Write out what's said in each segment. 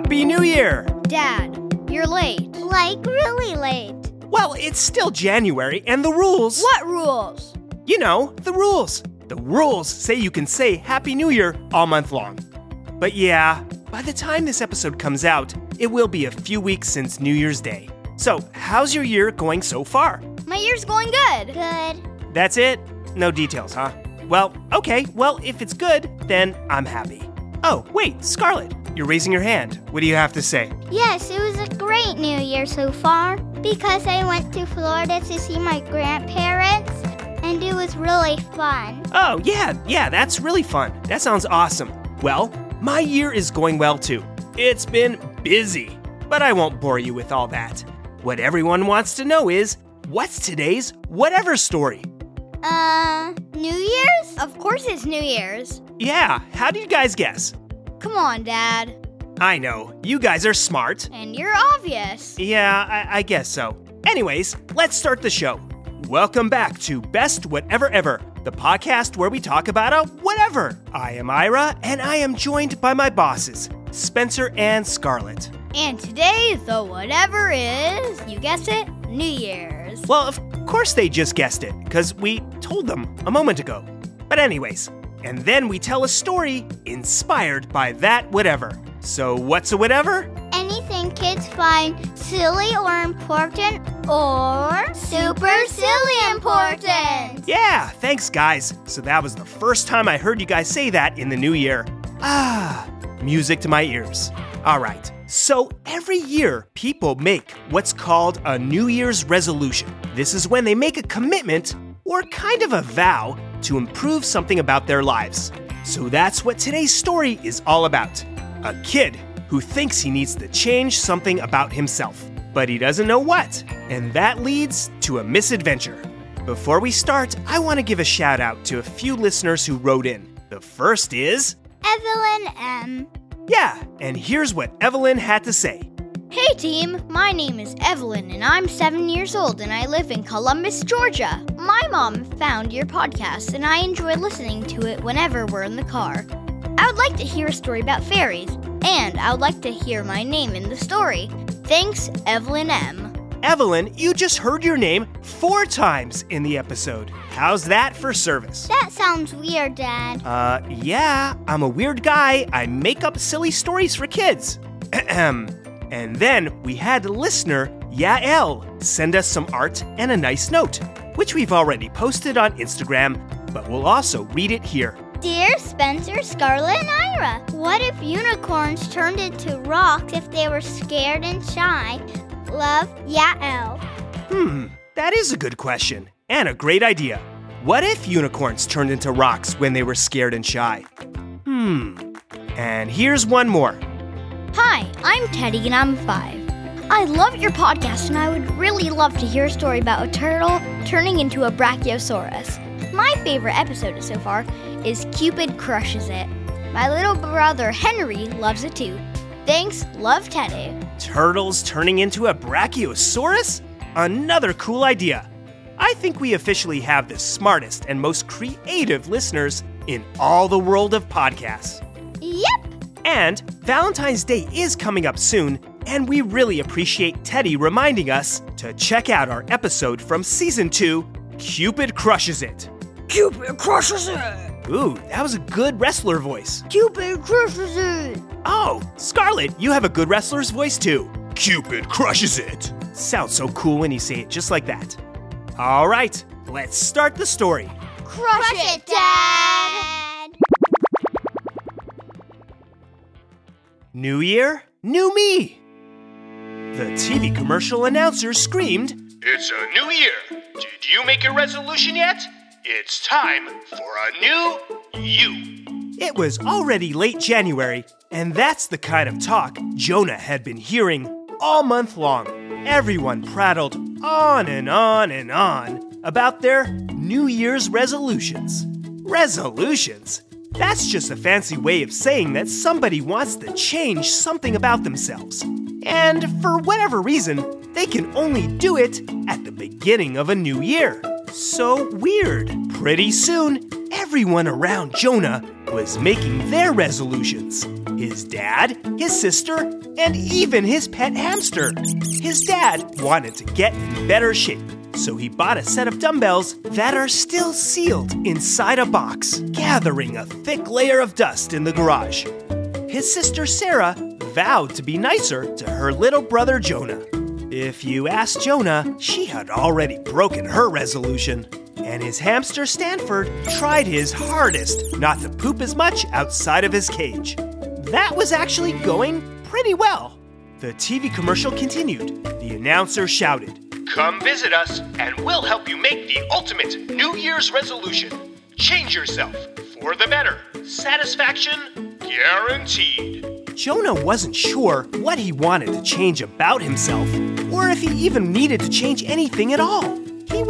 Happy New Year! Dad, you're late. Like, really late. Well, it's still January, and the rules. What rules? You know, the rules. The rules say you can say Happy New Year all month long. But yeah, by the time this episode comes out, it will be a few weeks since New Year's Day. So, how's your year going so far? My year's going good. Good. That's it? No details, huh? Well, okay, well, if it's good, then I'm happy. Oh, wait, Scarlett, you're raising your hand. What do you have to say? Yes, it was a great New Year so far because I went to Florida to see my grandparents and it was really fun. Oh, yeah, yeah, that's really fun. That sounds awesome. Well, my year is going well too. It's been busy, but I won't bore you with all that. What everyone wants to know is what's today's whatever story? Uh, New Year's? Of course it's New Year's. Yeah, how do you guys guess? Come on, Dad. I know, you guys are smart. And you're obvious. Yeah, I, I guess so. Anyways, let's start the show. Welcome back to Best Whatever Ever, the podcast where we talk about a whatever. I am Ira, and I am joined by my bosses, Spencer and Scarlett. And today, the whatever is, you guessed it, New Year's. Well, of course they just guessed it, because we told them a moment ago. But, anyways, and then we tell a story inspired by that whatever. So, what's a whatever? Anything kids find silly or important or super silly important. Yeah, thanks, guys. So, that was the first time I heard you guys say that in the new year. Ah, music to my ears. All right. So, every year, people make what's called a New Year's resolution. This is when they make a commitment or kind of a vow to improve something about their lives. So, that's what today's story is all about. A kid who thinks he needs to change something about himself, but he doesn't know what, and that leads to a misadventure. Before we start, I want to give a shout out to a few listeners who wrote in. The first is, Evelyn M. yeah, and here's what Evelyn had to say. Hey team, my name is Evelyn and I'm seven years old and I live in Columbus, Georgia. My mom found your podcast and I enjoy listening to it whenever we're in the car. I would like to hear a story about fairies, and I would like to hear my name in the story. Thanks, Evelyn M. Evelyn, you just heard your name four times in the episode. How's that for service? That sounds weird, Dad. Uh, yeah, I'm a weird guy. I make up silly stories for kids. Ahem. and then we had listener Yael send us some art and a nice note, which we've already posted on Instagram, but we'll also read it here. Dear Spencer, Scarlett, and Ira, what if unicorns turned into rocks if they were scared and shy? Love, Yael. Hmm, that is a good question and a great idea. What if unicorns turned into rocks when they were scared and shy? Hmm. And here's one more. Hi, I'm Teddy and I'm five. I love your podcast and I would really love to hear a story about a turtle turning into a brachiosaurus. My favorite episode so far is Cupid Crushes It. My little brother Henry loves it too. Thanks, love Teddy. Turtles turning into a brachiosaurus? Another cool idea. I think we officially have the smartest and most creative listeners in all the world of podcasts. And Valentine's Day is coming up soon, and we really appreciate Teddy reminding us to check out our episode from season 2, Cupid Crushes It. Cupid crushes it! Ooh, that was a good wrestler voice. Cupid crushes it! Oh, Scarlett, you have a good wrestler's voice too. Cupid crushes it. Sounds so cool when you say it just like that. All right, let's start the story. Crush, Crush it, it, Dad. New year, new me. The TV commercial announcer screamed, It's a new year. Did you make a resolution yet? It's time for a new you. It was already late January, and that's the kind of talk Jonah had been hearing all month long. Everyone prattled on and on and on about their New Year's resolutions. Resolutions? That's just a fancy way of saying that somebody wants to change something about themselves. And for whatever reason, they can only do it at the beginning of a new year. So weird. Pretty soon, everyone around Jonah was making their resolutions his dad, his sister, and even his pet hamster. His dad wanted to get in better shape, so he bought a set of dumbbells that are still sealed inside a box, gathering a thick layer of dust in the garage. His sister Sarah vowed to be nicer to her little brother Jonah. If you ask Jonah, she had already broken her resolution. And his hamster Stanford tried his hardest not to poop as much outside of his cage. That was actually going pretty well. The TV commercial continued. The announcer shouted, Come visit us, and we'll help you make the ultimate New Year's resolution. Change yourself for the better. Satisfaction guaranteed. Jonah wasn't sure what he wanted to change about himself, or if he even needed to change anything at all.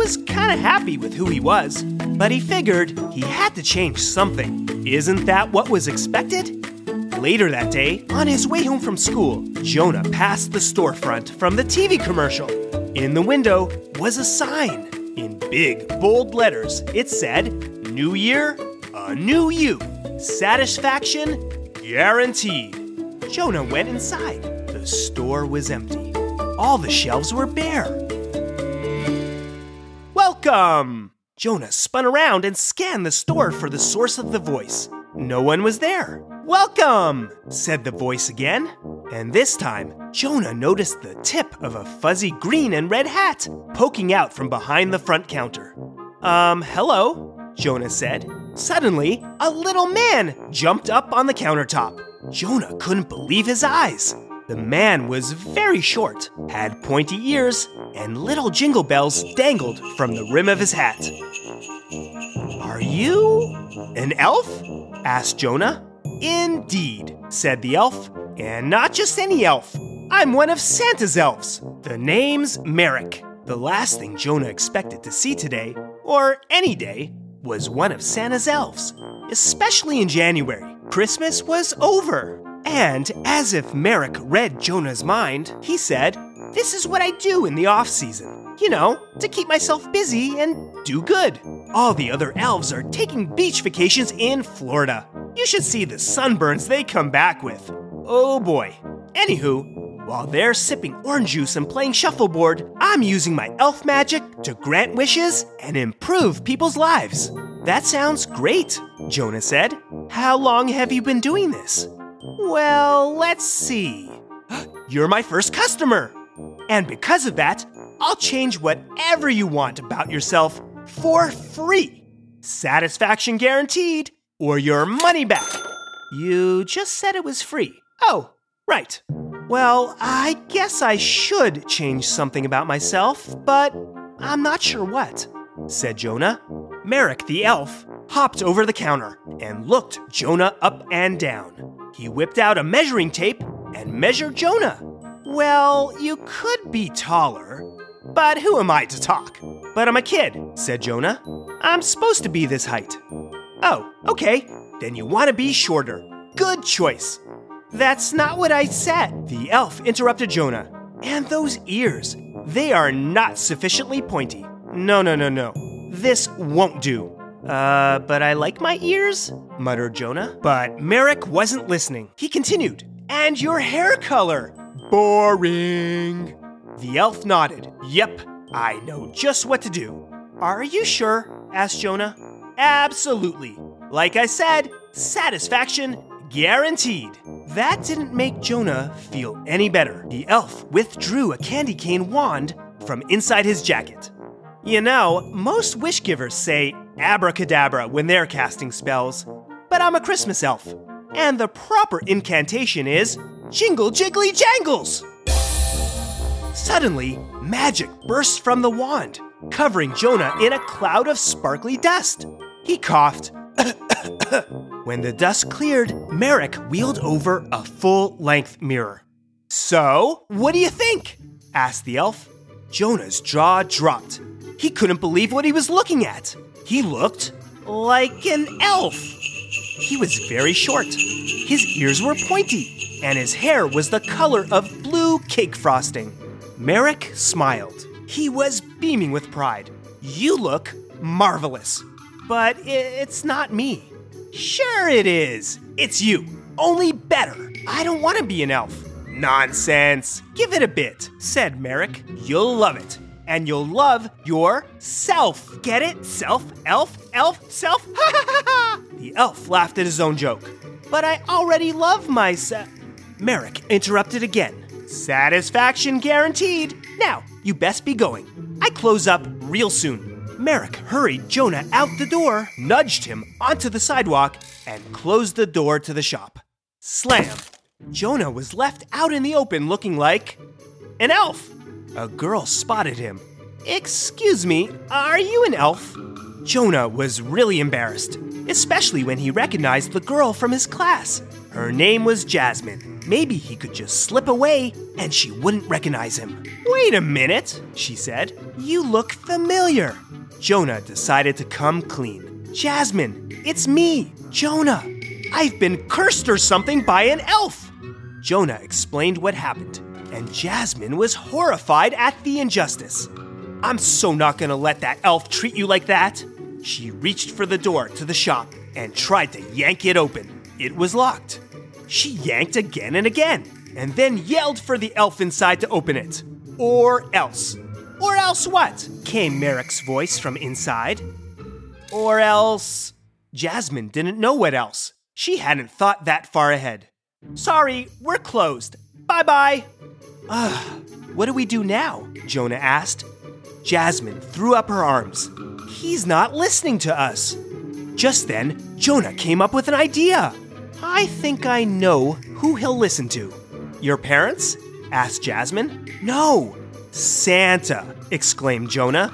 Was kind of happy with who he was, but he figured he had to change something. Isn't that what was expected? Later that day, on his way home from school, Jonah passed the storefront from the TV commercial. In the window was a sign. In big, bold letters, it said, New Year, a new you. Satisfaction guaranteed. Jonah went inside. The store was empty. All the shelves were bare. Welcome! Jonah spun around and scanned the store for the source of the voice. No one was there. Welcome, said the voice again. And this time, Jonah noticed the tip of a fuzzy green and red hat poking out from behind the front counter. Um, hello, Jonah said. Suddenly, a little man jumped up on the countertop. Jonah couldn't believe his eyes. The man was very short, had pointy ears, and little jingle bells dangled from the rim of his hat. Are you an elf? asked Jonah. Indeed, said the elf, and not just any elf. I'm one of Santa's elves. The name's Merrick. The last thing Jonah expected to see today, or any day, was one of Santa's elves, especially in January. Christmas was over. And as if Merrick read Jonah's mind, he said, This is what I do in the off season. You know, to keep myself busy and do good. All the other elves are taking beach vacations in Florida. You should see the sunburns they come back with. Oh boy. Anywho, while they're sipping orange juice and playing shuffleboard, I'm using my elf magic to grant wishes and improve people's lives. That sounds great, Jonah said. How long have you been doing this? Well, let's see. You're my first customer. And because of that, I'll change whatever you want about yourself for free. Satisfaction guaranteed, or your money back. You just said it was free. Oh, right. Well, I guess I should change something about myself, but I'm not sure what, said Jonah. Merrick the elf hopped over the counter and looked Jonah up and down. He whipped out a measuring tape and measured Jonah. Well, you could be taller, but who am I to talk? But I'm a kid, said Jonah. I'm supposed to be this height. Oh, okay. Then you want to be shorter. Good choice. That's not what I said, the elf interrupted Jonah. And those ears, they are not sufficiently pointy. No, no, no, no. This won't do. Uh, but I like my ears, muttered Jonah. But Merrick wasn't listening. He continued, And your hair color? Boring. The elf nodded. Yep, I know just what to do. Are you sure? asked Jonah. Absolutely. Like I said, satisfaction guaranteed. That didn't make Jonah feel any better. The elf withdrew a candy cane wand from inside his jacket. You know, most wish givers say abracadabra when they're casting spells, but I'm a Christmas elf, and the proper incantation is jingle jiggly jangles! Suddenly, magic bursts from the wand, covering Jonah in a cloud of sparkly dust. He coughed. when the dust cleared, Merrick wheeled over a full length mirror. So, what do you think? asked the elf. Jonah's jaw dropped. He couldn't believe what he was looking at. He looked like an elf. He was very short. His ears were pointy, and his hair was the color of blue cake frosting. Merrick smiled. He was beaming with pride. You look marvelous. but it's not me. Sure, it is. It's you. Only better. I don't want to be an elf. Nonsense. Give it a bit, said Merrick. You'll love it. And you'll love yourself. Get it? Self, elf, elf, self? The elf laughed at his own joke. But I already love myself. Merrick interrupted again. Satisfaction guaranteed. Now, you best be going. I close up real soon. Merrick hurried Jonah out the door, nudged him onto the sidewalk, and closed the door to the shop. Slam! Jonah was left out in the open looking like an elf. A girl spotted him. Excuse me, are you an elf? Jonah was really embarrassed, especially when he recognized the girl from his class. Her name was Jasmine. Maybe he could just slip away and she wouldn't recognize him. Wait a minute, she said. You look familiar. Jonah decided to come clean. Jasmine, it's me, Jonah. I've been cursed or something by an elf. Jonah explained what happened, and Jasmine was horrified at the injustice. I'm so not gonna let that elf treat you like that. She reached for the door to the shop and tried to yank it open. It was locked. She yanked again and again, and then yelled for the elf inside to open it. Or else. Or else what? came Merrick's voice from inside. Or else. Jasmine didn't know what else. She hadn't thought that far ahead. Sorry, we're closed. Bye bye. Ugh, what do we do now? Jonah asked. Jasmine threw up her arms. He's not listening to us. Just then, Jonah came up with an idea. I think I know who he'll listen to. Your parents? asked Jasmine. No, Santa, exclaimed Jonah.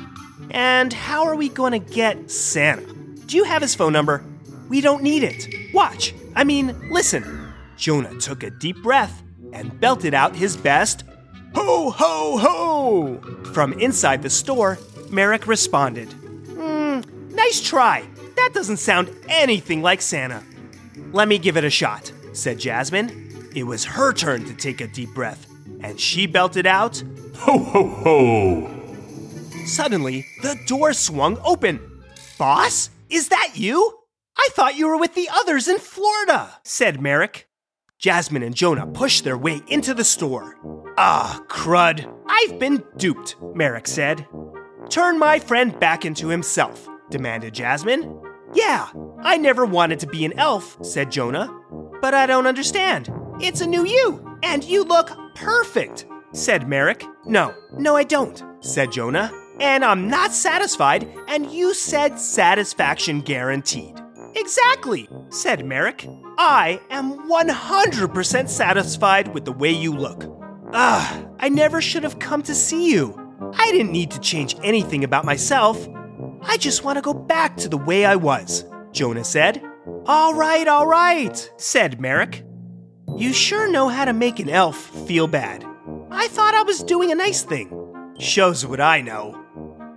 And how are we going to get Santa? Do you have his phone number? We don't need it. Watch. I mean, listen. Jonah took a deep breath and belted out his best Ho, ho, ho! From inside the store, Merrick responded. Hmm, nice try. That doesn't sound anything like Santa. Let me give it a shot, said Jasmine. It was her turn to take a deep breath, and she belted out, Ho, ho, ho! Suddenly, the door swung open. Boss, is that you? I thought you were with the others in Florida, said Merrick. Jasmine and Jonah pushed their way into the store. Ah, crud. I've been duped, Merrick said. Turn my friend back into himself, demanded Jasmine. Yeah, I never wanted to be an elf, said Jonah. But I don't understand. It's a new you, and you look perfect, said Merrick. No, no, I don't, said Jonah. And I'm not satisfied, and you said satisfaction guaranteed. Exactly, said Merrick. I am 100% satisfied with the way you look. Ah, I never should have come to see you. I didn't need to change anything about myself. I just want to go back to the way I was, Jonah said. All right, all right, said Merrick. You sure know how to make an elf feel bad. I thought I was doing a nice thing. Shows what I know.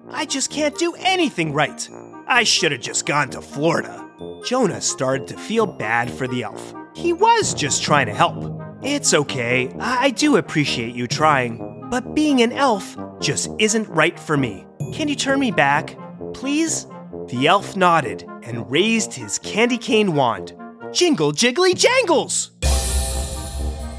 I just can't do anything right. I should have just gone to Florida. Jonah started to feel bad for the elf. He was just trying to help. It's okay, I I do appreciate you trying, but being an elf just isn't right for me. Can you turn me back, please? The elf nodded and raised his candy cane wand. Jingle jiggly jangles!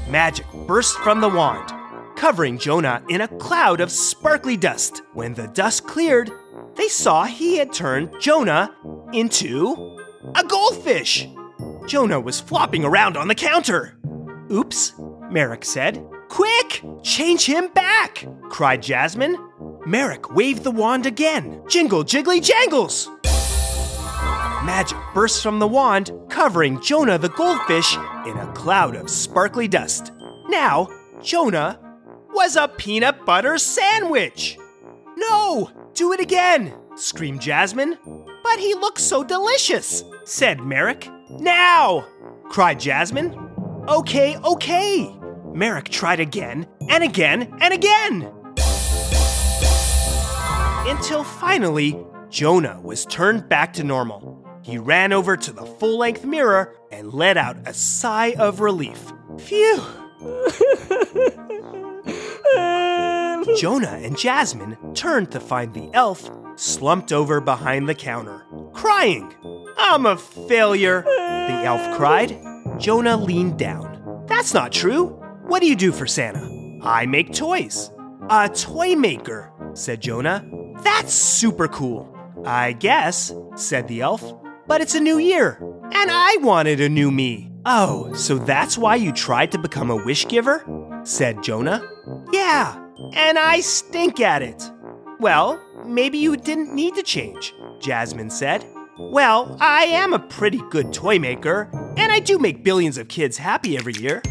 Magic burst from the wand, covering Jonah in a cloud of sparkly dust. When the dust cleared, they saw he had turned Jonah into a goldfish. Jonah was flopping around on the counter. Oops, Merrick said. Quick, change him back, cried Jasmine. Merrick waved the wand again. Jingle jiggly jangles! Magic burst from the wand, covering Jonah the goldfish in a cloud of sparkly dust. Now, Jonah was a peanut butter sandwich. No, do it again, screamed Jasmine. But he looks so delicious, said Merrick. Now, cried Jasmine. Okay, okay. Merrick tried again and again and again. Until finally, Jonah was turned back to normal. He ran over to the full length mirror and let out a sigh of relief. Phew! Jonah and Jasmine turned to find the elf slumped over behind the counter, crying. I'm a failure, the elf cried. Jonah leaned down. That's not true. What do you do for Santa? I make toys. A toy maker, said Jonah. That's super cool. I guess, said the elf. But it's a new year, and I wanted a new me. Oh, so that's why you tried to become a wish giver? said Jonah. Yeah, and I stink at it. Well, maybe you didn't need to change, Jasmine said. Well, I am a pretty good toy maker, and I do make billions of kids happy every year.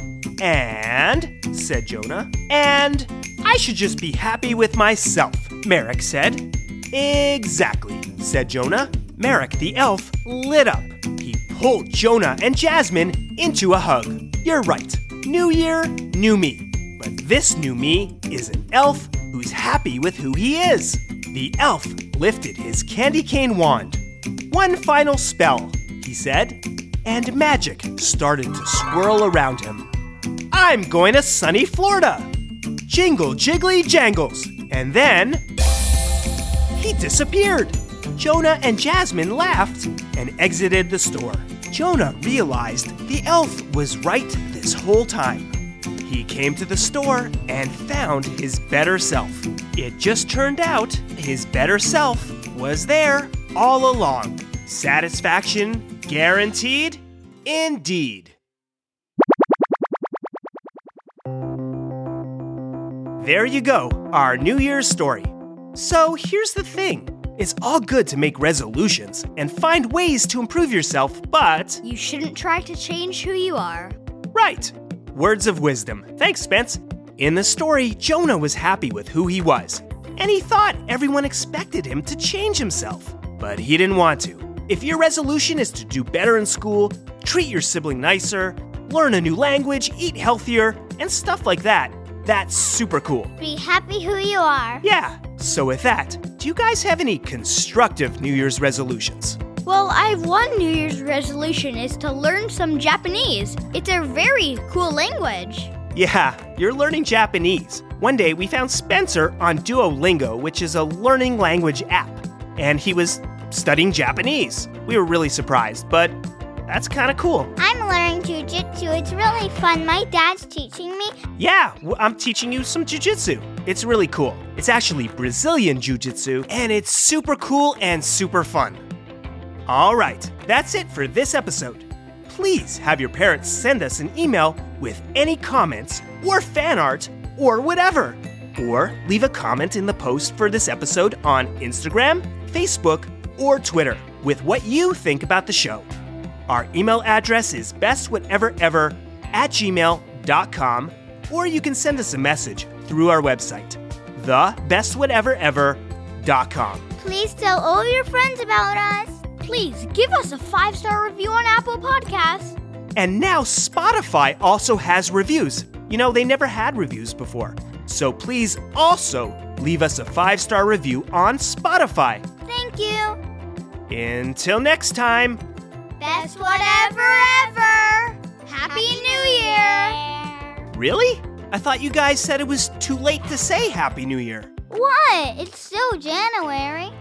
And, said Jonah, and I should just be happy with myself, Merrick said. Exactly, said Jonah. Merrick the elf lit up. He pulled Jonah and Jasmine into a hug. You're right. New year, new me. But this new me is an elf who's happy with who he is. The elf lifted his candy cane wand. One final spell, he said, and magic started to swirl around him. I'm going to sunny Florida! Jingle jiggly jangles! And then. He disappeared! Jonah and Jasmine laughed and exited the store. Jonah realized the elf was right this whole time. He came to the store and found his better self. It just turned out his better self was there all along. Satisfaction guaranteed? Indeed. There you go, our New Year's story. So here's the thing it's all good to make resolutions and find ways to improve yourself, but. You shouldn't try to change who you are. Right! Words of wisdom. Thanks, Spence. In the story, Jonah was happy with who he was, and he thought everyone expected him to change himself. But he didn't want to. If your resolution is to do better in school, treat your sibling nicer, learn a new language, eat healthier, and stuff like that, that's super cool. Be happy who you are. Yeah, so with that, do you guys have any constructive New Year's resolutions? Well, I have one New Year's resolution is to learn some Japanese. It's a very cool language. Yeah, you're learning Japanese. One day we found Spencer on Duolingo, which is a learning language app, and he was studying Japanese. We were really surprised, but that's kind of cool. I'm learning jujitsu. It's really fun. My dad's teaching me. Yeah, I'm teaching you some jujitsu. It's really cool. It's actually Brazilian jujitsu, and it's super cool and super fun. All right, that's it for this episode. Please have your parents send us an email with any comments or fan art or whatever. Or leave a comment in the post for this episode on Instagram, Facebook, or Twitter with what you think about the show. Our email address is bestwhateverever at gmail.com, or you can send us a message through our website, thebestwhateverever.com. Please tell all your friends about us. Please give us a five star review on Apple Podcasts. And now Spotify also has reviews. You know, they never had reviews before. So please also leave us a five star review on Spotify. Thank you. Until next time. Best whatever ever. Happy New Year. Really? I thought you guys said it was too late to say Happy New Year. What? It's still January.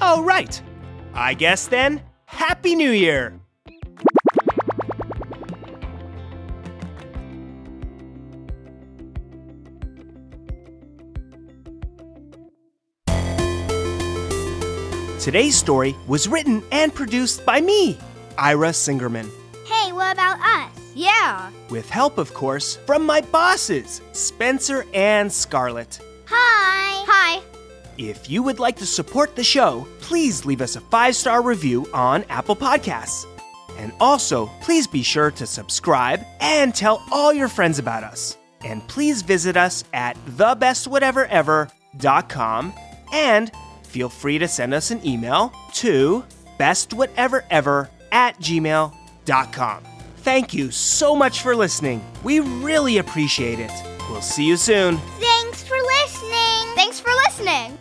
Oh, right. I guess then, Happy New Year! Today's story was written and produced by me, Ira Singerman, Hey, what about us? Yeah. with help, of course, from my bosses, Spencer and Scarlett. Hi. If you would like to support the show, please leave us a five star review on Apple Podcasts. And also, please be sure to subscribe and tell all your friends about us. And please visit us at thebestwhateverever.com and feel free to send us an email to bestwhateverever at gmail.com. Thank you so much for listening. We really appreciate it. We'll see you soon. Thanks for listening. Thanks for listening.